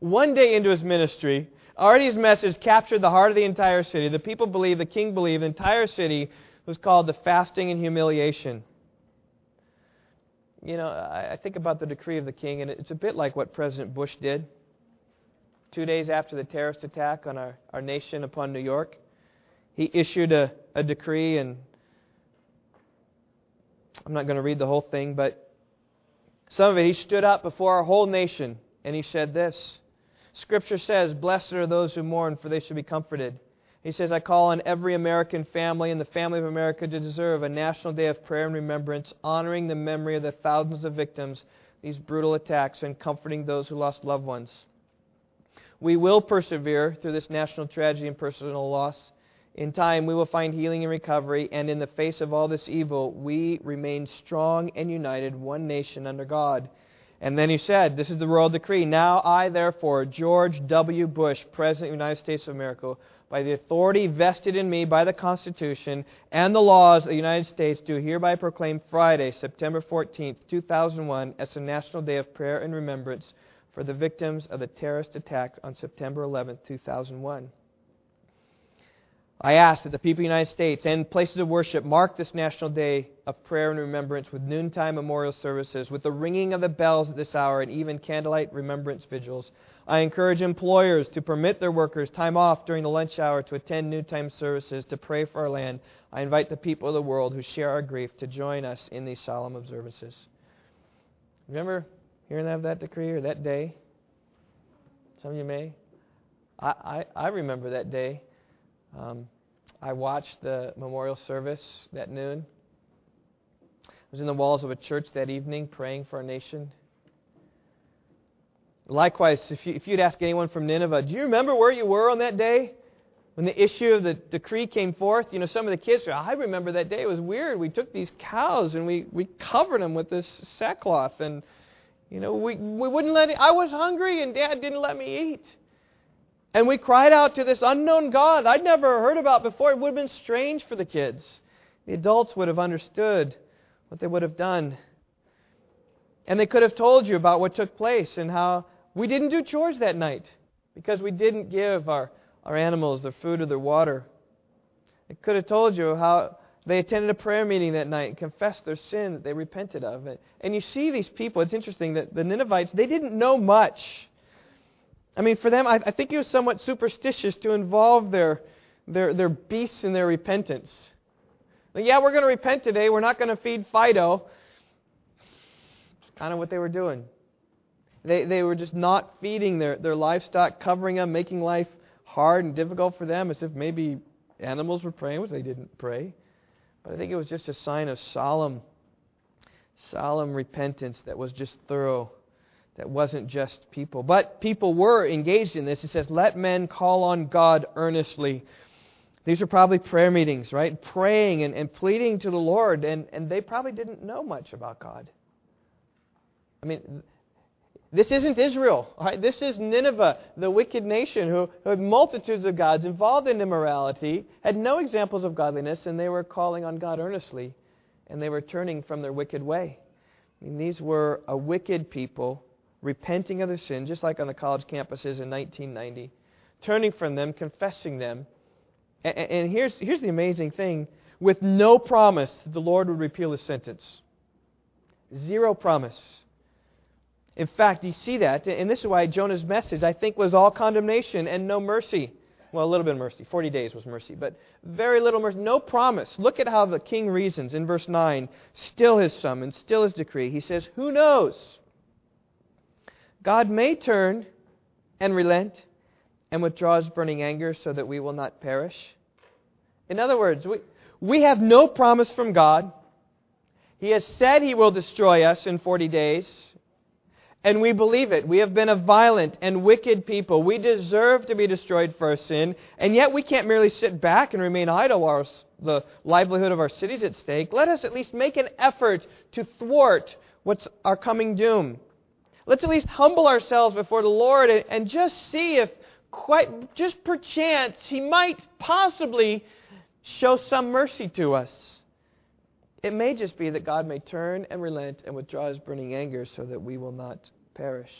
Speaker 1: one day into his ministry, already his message captured the heart of the entire city. The people believed, the king believed, the entire city was called the fasting and humiliation you know, I, I think about the decree of the king, and it's a bit like what President Bush did. Two days after the terrorist attack on our, our nation upon New York, he issued a, a decree, and I'm not going to read the whole thing, but some of it, he stood up before our whole nation and he said this Scripture says, Blessed are those who mourn, for they shall be comforted. He says, I call on every American family and the family of America to deserve a national day of prayer and remembrance, honoring the memory of the thousands of victims these brutal attacks and comforting those who lost loved ones. We will persevere through this national tragedy and personal loss. In time, we will find healing and recovery, and in the face of all this evil, we remain strong and united, one nation under God. And then he said, This is the royal decree. Now I, therefore, George W. Bush, President of the United States of America, by the authority vested in me by the Constitution and the laws of the United States, do hereby proclaim Friday, September 14th, 2001, as a national day of prayer and remembrance for the victims of the terrorist attack on September 11th, 2001. I ask that the people of the United States and places of worship mark this National Day of Prayer and Remembrance with noontime memorial services, with the ringing of the bells at this hour, and even candlelight remembrance vigils. I encourage employers to permit their workers time off during the lunch hour to attend noontime services to pray for our land. I invite the people of the world who share our grief to join us in these solemn observances. Remember hearing of that decree or that day? Some of you may. I, I, I remember that day. Um, I watched the memorial service that noon. I was in the walls of a church that evening praying for our nation. Likewise, if, you, if you'd ask anyone from Nineveh, do you remember where you were on that day? When the issue of the decree came forth, you know, some of the kids, I remember that day. It was weird. We took these cows and we, we covered them with this sackcloth. And, you know, we, we wouldn't let it. I was hungry and Dad didn't let me eat. And we cried out to this unknown God I'd never heard about before. It would have been strange for the kids. The adults would have understood what they would have done. And they could have told you about what took place and how we didn't do chores that night because we didn't give our, our animals their food or their water. They could have told you how they attended a prayer meeting that night and confessed their sin that they repented of. And you see these people, it's interesting that the Ninevites, they didn't know much. I mean, for them, I, I think it was somewhat superstitious to involve their, their, their beasts in their repentance. Like, yeah, we're going to repent today. We're not going to feed Fido. It's kind of what they were doing. They, they were just not feeding their, their livestock, covering them, making life hard and difficult for them, as if maybe animals were praying, which they didn't pray. But I think it was just a sign of solemn, solemn repentance that was just thorough, that wasn't just people. But people were engaged in this. It says, Let men call on God earnestly. These are probably prayer meetings, right? Praying and, and pleading to the Lord, and, and they probably didn't know much about God. I mean, this isn't Israel. Right? This is Nineveh, the wicked nation who, who had multitudes of gods involved in immorality, had no examples of godliness, and they were calling on God earnestly, and they were turning from their wicked way. I mean, these were a wicked people repenting of their sin, just like on the college campuses in 1990, turning from them, confessing them. And, and here's, here's the amazing thing with no promise that the Lord would repeal his sentence. Zero promise. In fact, you see that, and this is why Jonah's message, I think, was all condemnation and no mercy. Well, a little bit of mercy. 40 days was mercy, but very little mercy. No promise. Look at how the king reasons in verse 9. Still his summons, still his decree. He says, Who knows? God may turn and relent and withdraw his burning anger so that we will not perish. In other words, we, we have no promise from God. He has said he will destroy us in 40 days. And we believe it. We have been a violent and wicked people. We deserve to be destroyed for our sin. And yet we can't merely sit back and remain idle while the livelihood of our city is at stake. Let us at least make an effort to thwart what's our coming doom. Let's at least humble ourselves before the Lord and, and just see if, quite just perchance, He might possibly show some mercy to us. It may just be that God may turn and relent and withdraw his burning anger so that we will not perish.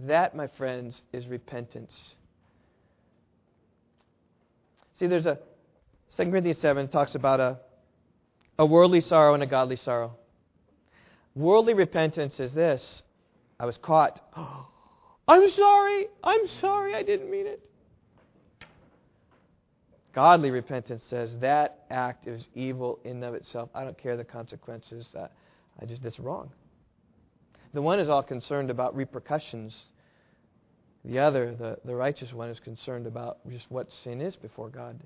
Speaker 1: That, my friends, is repentance. See, there's a 2 Corinthians 7 talks about a, a worldly sorrow and a godly sorrow. Worldly repentance is this I was caught. I'm sorry. I'm sorry. I didn't mean it. Godly repentance says that act is evil in and of itself. I don't care the consequences. I, I just it's wrong. The one is all concerned about repercussions. The other, the, the righteous one, is concerned about just what sin is before God.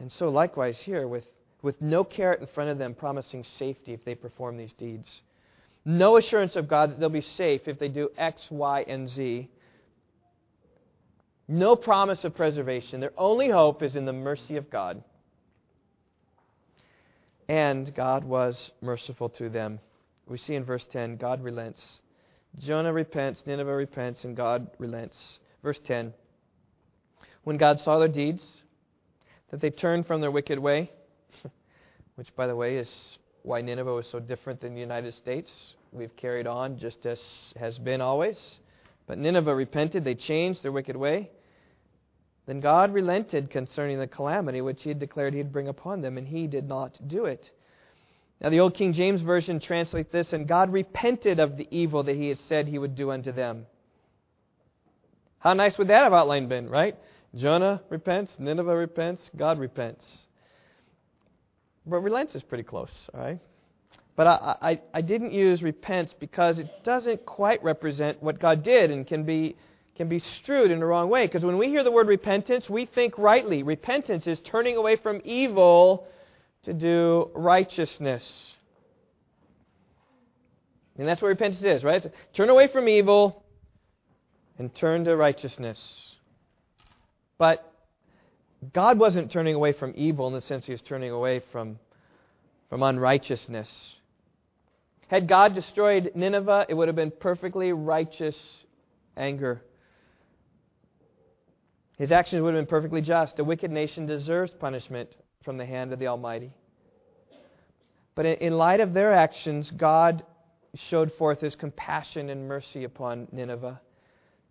Speaker 1: And so likewise here, with, with no carrot in front of them promising safety if they perform these deeds. No assurance of God that they'll be safe if they do X, Y, and Z. No promise of preservation. Their only hope is in the mercy of God. And God was merciful to them. We see in verse 10 God relents. Jonah repents, Nineveh repents, and God relents. Verse 10 When God saw their deeds, that they turned from their wicked way, which, by the way, is why Nineveh was so different than the United States. We've carried on just as has been always. But Nineveh repented, they changed their wicked way. Then God relented concerning the calamity which he had declared he'd bring upon them, and he did not do it. Now, the Old King James Version translates this, and God repented of the evil that he had said he would do unto them. How nice would that have outline been, right? Jonah repents, Nineveh repents, God repents. But relents is pretty close, all right? But I, I, I didn't use repents because it doesn't quite represent what God did and can be, can be strewed in the wrong way. Because when we hear the word repentance, we think rightly. Repentance is turning away from evil to do righteousness. And that's what repentance is, right? It's turn away from evil and turn to righteousness. But God wasn't turning away from evil in the sense he was turning away from, from unrighteousness. Had God destroyed Nineveh, it would have been perfectly righteous anger. His actions would have been perfectly just. A wicked nation deserves punishment from the hand of the Almighty. But in light of their actions, God showed forth his compassion and mercy upon Nineveh.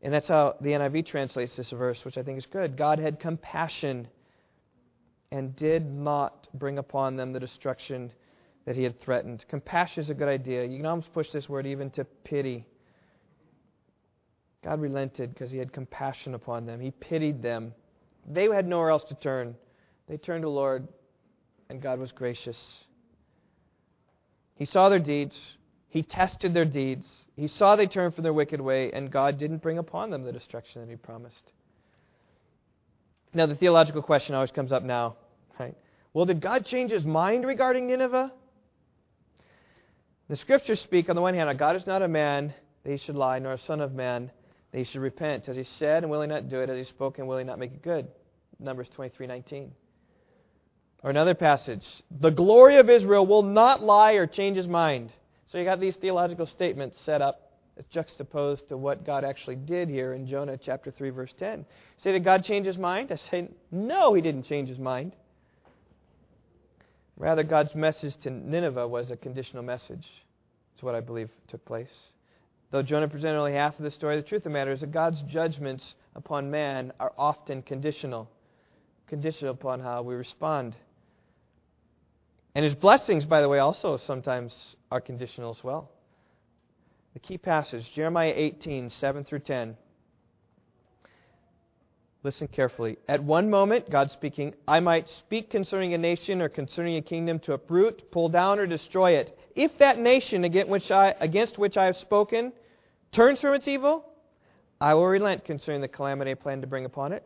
Speaker 1: And that's how the NIV translates this verse, which I think is good. God had compassion and did not bring upon them the destruction that he had threatened. Compassion is a good idea. You can almost push this word even to pity. God relented because he had compassion upon them. He pitied them. They had nowhere else to turn. They turned to the Lord, and God was gracious. He saw their deeds. He tested their deeds. He saw they turned from their wicked way, and God didn't bring upon them the destruction that He promised. Now, the theological question always comes up now, right? Well, did God change His mind regarding Nineveh? The scriptures speak, on the one hand, God is not a man that he should lie, nor a son of man that he should repent. As he said and will he not do it, as he spoke and will he not make it good. Numbers 23:19. Or another passage, the glory of Israel will not lie or change his mind. So you got these theological statements set up juxtaposed to what God actually did here in Jonah chapter 3 verse 10. Say did God change his mind? I say no, he didn't change his mind. Rather, God's message to Nineveh was a conditional message. That's what I believe took place. Though Jonah presented only half of the story, the truth of the matter is that God's judgments upon man are often conditional, conditional upon how we respond. And his blessings, by the way, also sometimes are conditional as well. The key passage, Jeremiah 18, 7 through 10. Listen carefully. At one moment, God speaking, I might speak concerning a nation or concerning a kingdom to uproot, pull down, or destroy it. If that nation against which I, against which I have spoken turns from its evil, I will relent concerning the calamity I plan to bring upon it.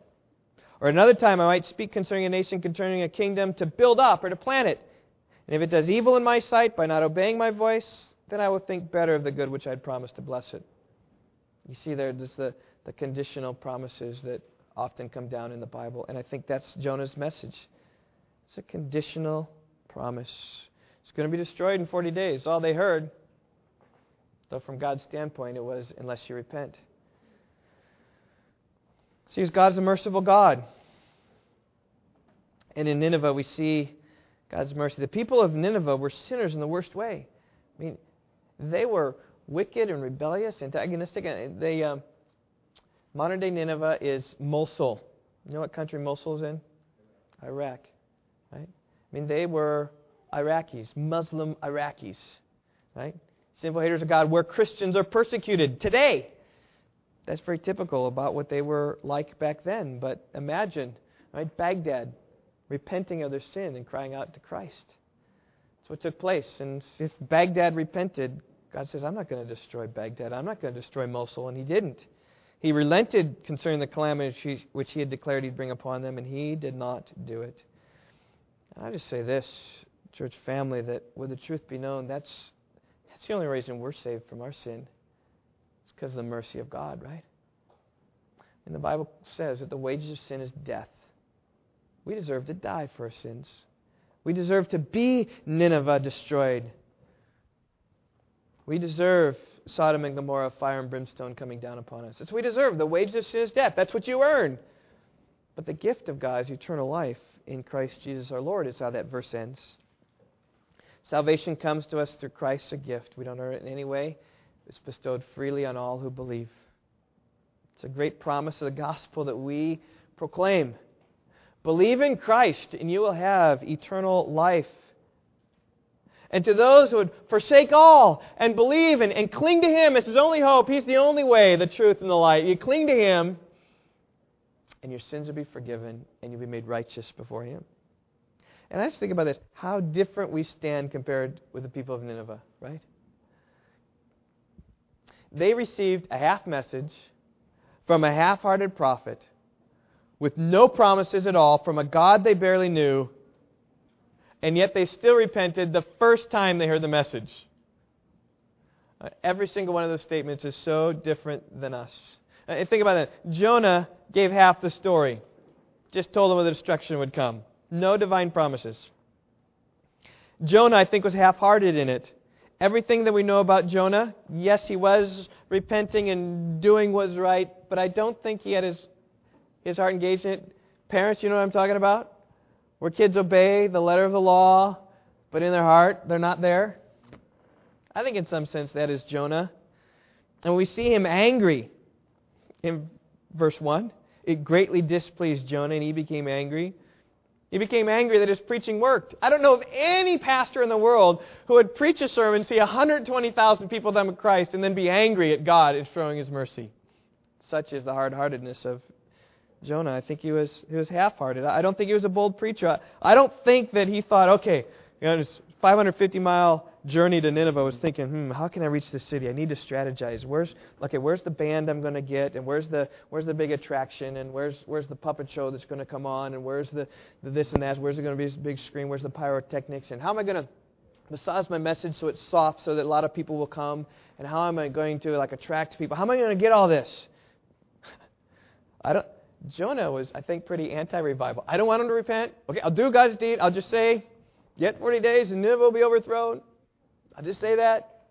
Speaker 1: Or another time, I might speak concerning a nation, concerning a kingdom to build up or to plant it. And if it does evil in my sight by not obeying my voice, then I will think better of the good which I had promised to bless it. You see, there's the, the conditional promises that often come down in the Bible. And I think that's Jonah's message. It's a conditional promise. It's going to be destroyed in 40 days. All they heard, though from God's standpoint, it was, unless you repent. See, God's a merciful God. And in Nineveh, we see God's mercy. The people of Nineveh were sinners in the worst way. I mean, they were wicked and rebellious, antagonistic. And they, um, Modern day Nineveh is Mosul. You know what country Mosul is in? Iraq. Right? I mean, they were Iraqis, Muslim Iraqis. Right? Sinful haters of God, where Christians are persecuted today. That's very typical about what they were like back then. But imagine, right? Baghdad repenting of their sin and crying out to Christ. That's what took place. And if Baghdad repented, God says, I'm not going to destroy Baghdad. I'm not going to destroy Mosul. And He didn't. He relented concerning the calamity which he had declared he'd bring upon them, and he did not do it. And I just say this, church family, that would the truth be known, that's, that's the only reason we're saved from our sin. It's because of the mercy of God, right? And the Bible says that the wages of sin is death. We deserve to die for our sins. We deserve to be Nineveh destroyed. We deserve Sodom and Gomorrah, fire and brimstone coming down upon us. That's what we deserve. The wages of sin is death. That's what you earn. But the gift of God is eternal life in Christ Jesus our Lord, is how that verse ends. Salvation comes to us through Christ, a gift. We don't earn it in any way, it's bestowed freely on all who believe. It's a great promise of the gospel that we proclaim. Believe in Christ, and you will have eternal life. And to those who would forsake all and believe and, and cling to Him as His only hope, He's the only way, the truth, and the light. You cling to Him, and your sins will be forgiven, and you'll be made righteous before Him. And I just think about this how different we stand compared with the people of Nineveh, right? They received a half message from a half hearted prophet with no promises at all from a God they barely knew and yet they still repented the first time they heard the message. Uh, every single one of those statements is so different than us. Uh, and think about that. Jonah gave half the story, just told them where the destruction would come. No divine promises. Jonah, I think, was half hearted in it. Everything that we know about Jonah, yes, he was repenting and doing what was right, but I don't think he had his, his heart it. Parents, you know what I'm talking about? where kids obey the letter of the law, but in their heart, they're not there? I think in some sense that is Jonah. And we see him angry in verse 1. It greatly displeased Jonah, and he became angry. He became angry that his preaching worked. I don't know of any pastor in the world who would preach a sermon, see 120,000 people come to Christ, and then be angry at God in showing his mercy. Such is the hard heartedness of Jonah. I think he was he was half-hearted. I don't think he was a bold preacher. I don't think that he thought, okay, you know, this 550 mile journey to Nineveh. Was thinking, hmm, how can I reach the city? I need to strategize. Where's okay? Where's the band I'm going to get? And where's the where's the big attraction? And where's where's the puppet show that's going to come on? And where's the, the this and that? Where's there going to be this big screen? Where's the pyrotechnics? And how am I going to massage my message so it's soft so that a lot of people will come? And how am I going to like attract people? How am I going to get all this? I don't. Jonah was, I think, pretty anti revival. I don't want him to repent. Okay, I'll do God's deed. I'll just say, yet 40 days and Nineveh will be overthrown. I'll just say that.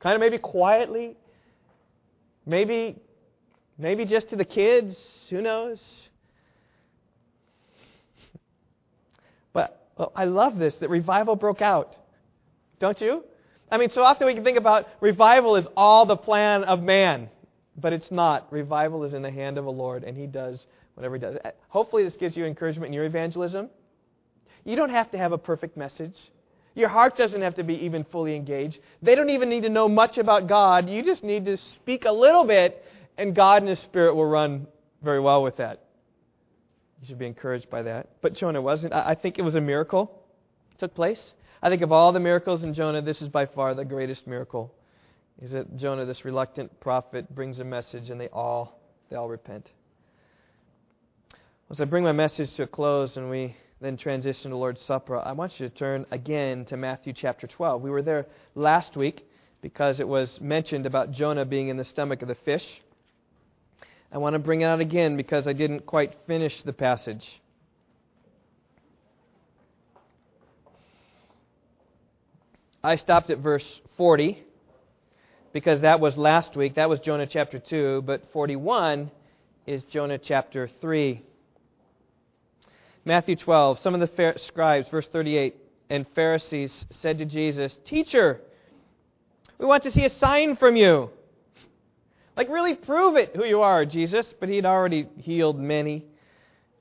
Speaker 1: Kind of maybe quietly. Maybe, maybe just to the kids. Who knows? But well, I love this that revival broke out. Don't you? I mean, so often we can think about revival as all the plan of man. But it's not. Revival is in the hand of the Lord, and He does whatever He does. Uh, hopefully, this gives you encouragement in your evangelism. You don't have to have a perfect message. Your heart doesn't have to be even fully engaged. They don't even need to know much about God. You just need to speak a little bit, and God and His Spirit will run very well with that. You should be encouraged by that. But Jonah wasn't. I think it was a miracle took place. I think of all the miracles in Jonah, this is by far the greatest miracle. Is that Jonah, this reluctant prophet, brings a message and they all they all repent. As I bring my message to a close and we then transition to Lord's Supper, I want you to turn again to Matthew chapter 12. We were there last week because it was mentioned about Jonah being in the stomach of the fish. I want to bring it out again because I didn't quite finish the passage. I stopped at verse 40 because that was last week. That was Jonah chapter 2, but 41 is Jonah chapter 3. Matthew 12, some of the scribes, verse 38, and Pharisees said to Jesus, Teacher, we want to see a sign from you. Like, really prove it who you are, Jesus. But he'd already healed many.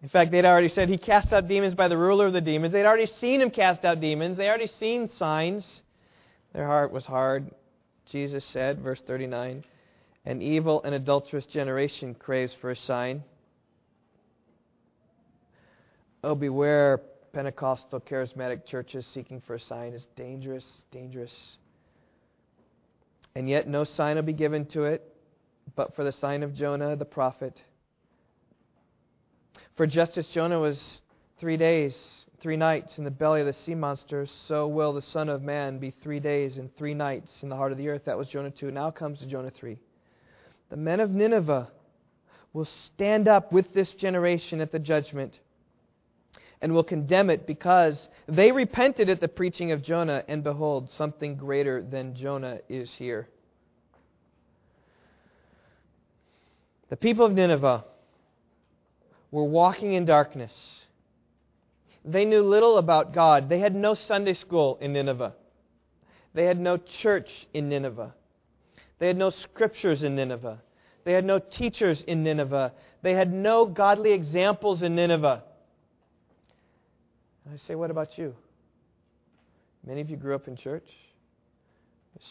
Speaker 1: In fact, they'd already said he cast out demons by the ruler of the demons. They'd already seen him cast out demons. They'd already seen signs. Their heart was hard. Jesus said, verse 39, An evil and adulterous generation craves for a sign. Oh, beware, Pentecostal charismatic churches seeking for a sign is dangerous, dangerous. And yet no sign will be given to it but for the sign of Jonah the prophet. For just as Jonah was three days three nights in the belly of the sea monster, so will the Son of Man be three days and three nights in the heart of the earth. That was Jonah 2. Now comes to Jonah 3. The men of Nineveh will stand up with this generation at the judgment and will condemn it because they repented at the preaching of Jonah, and behold, something greater than Jonah is here. The people of Nineveh were walking in darkness they knew little about God. They had no Sunday school in Nineveh. They had no church in Nineveh. They had no scriptures in Nineveh. They had no teachers in Nineveh. They had no godly examples in Nineveh. And I say, what about you? Many of you grew up in church,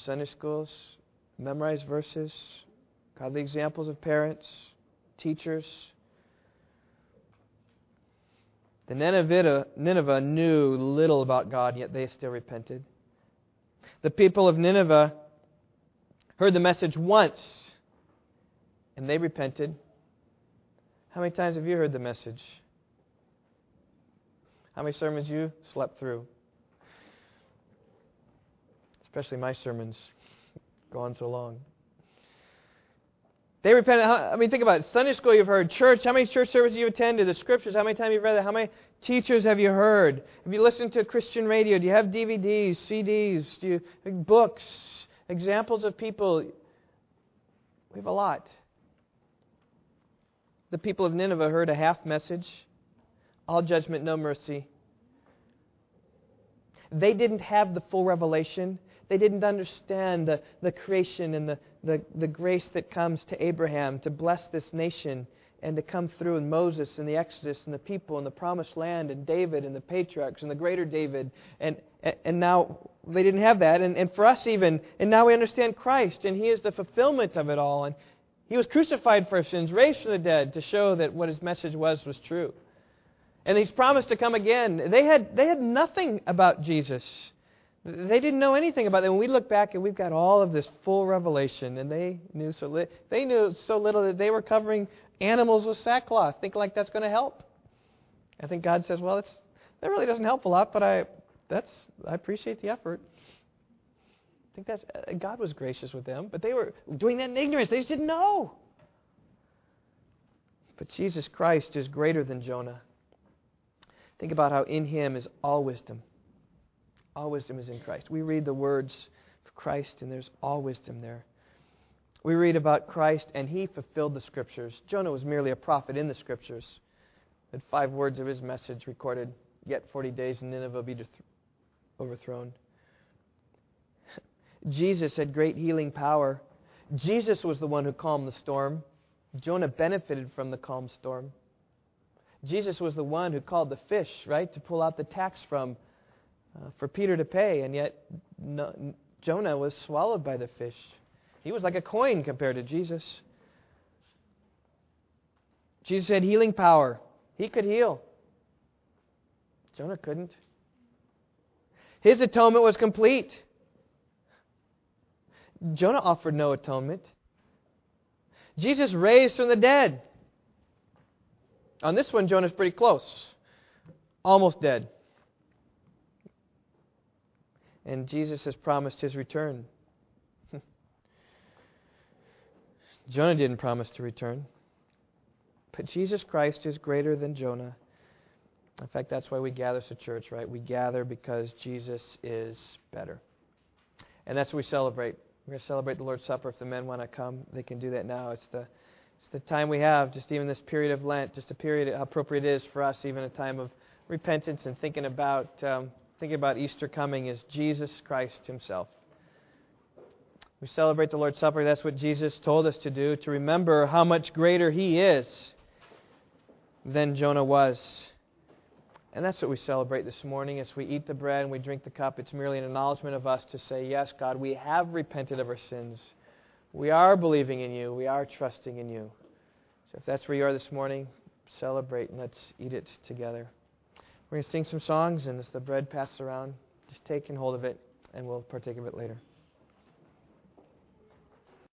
Speaker 1: Sunday schools, memorized verses, godly examples of parents, teachers. The Nineveh knew little about God, yet they still repented. The people of Nineveh heard the message once, and they repented. How many times have you heard the message? How many sermons you slept through? Especially my sermons, gone so long. They repented. I mean, think about it. Sunday school you've heard. Church, how many church services you attended? The scriptures, how many times you've read that? How many teachers have you heard? Have you listened to Christian radio? Do you have DVDs, CDs? Do you books? Examples of people? We have a lot. The people of Nineveh heard a half message. All judgment, no mercy. They didn't have the full revelation. They didn't understand the, the creation and the, the, the grace that comes to Abraham to bless this nation and to come through in Moses and the Exodus and the people and the promised land and David and the patriarchs and the greater David. And, and now they didn't have that. And, and for us, even, and now we understand Christ and He is the fulfillment of it all. And He was crucified for our sins, raised from the dead to show that what His message was was true. And He's promised to come again. They had, they had nothing about Jesus. They didn't know anything about it. When we look back and we've got all of this full revelation, and they knew so li- they knew so little that they were covering animals with sackcloth, thinking like that's going to help. I think God says, "Well, that really doesn't help a lot, but I that's I appreciate the effort." I think that's uh, God was gracious with them, but they were doing that in ignorance. They just didn't know. But Jesus Christ is greater than Jonah. Think about how in Him is all wisdom all wisdom is in Christ. We read the words of Christ, and there's all wisdom there. We read about Christ, and he fulfilled the Scriptures. Jonah was merely a prophet in the Scriptures. Had five words of his message recorded. Yet 40 days and Nineveh be overthrown. Jesus had great healing power. Jesus was the one who calmed the storm. Jonah benefited from the calm storm. Jesus was the one who called the fish, right, to pull out the tax from uh, for Peter to pay, and yet no, Jonah was swallowed by the fish. He was like a coin compared to Jesus. Jesus had healing power. He could heal. Jonah couldn't. His atonement was complete. Jonah offered no atonement. Jesus raised from the dead. On this one, Jonah's pretty close. Almost dead. And Jesus has promised his return. Jonah didn't promise to return. But Jesus Christ is greater than Jonah. In fact, that's why we gather as a church, right? We gather because Jesus is better. And that's what we celebrate. We're going to celebrate the Lord's Supper. If the men want to come, they can do that now. It's the, it's the time we have, just even this period of Lent, just a period how appropriate it is for us, even a time of repentance and thinking about, um, thinking about Easter coming is Jesus Christ Himself. We celebrate the Lord's Supper. That's what Jesus told us to do, to remember how much greater He is than Jonah was. And that's what we celebrate this morning as we eat the bread and we drink the cup. It's merely an acknowledgement of us to say, Yes, God, we have repented of our sins. We are believing in you. We are trusting in you. So if that's where you are this morning, celebrate and let's eat it together. We're going to sing some songs, and as the bread passes around, just take and hold of it, and we'll partake of it later.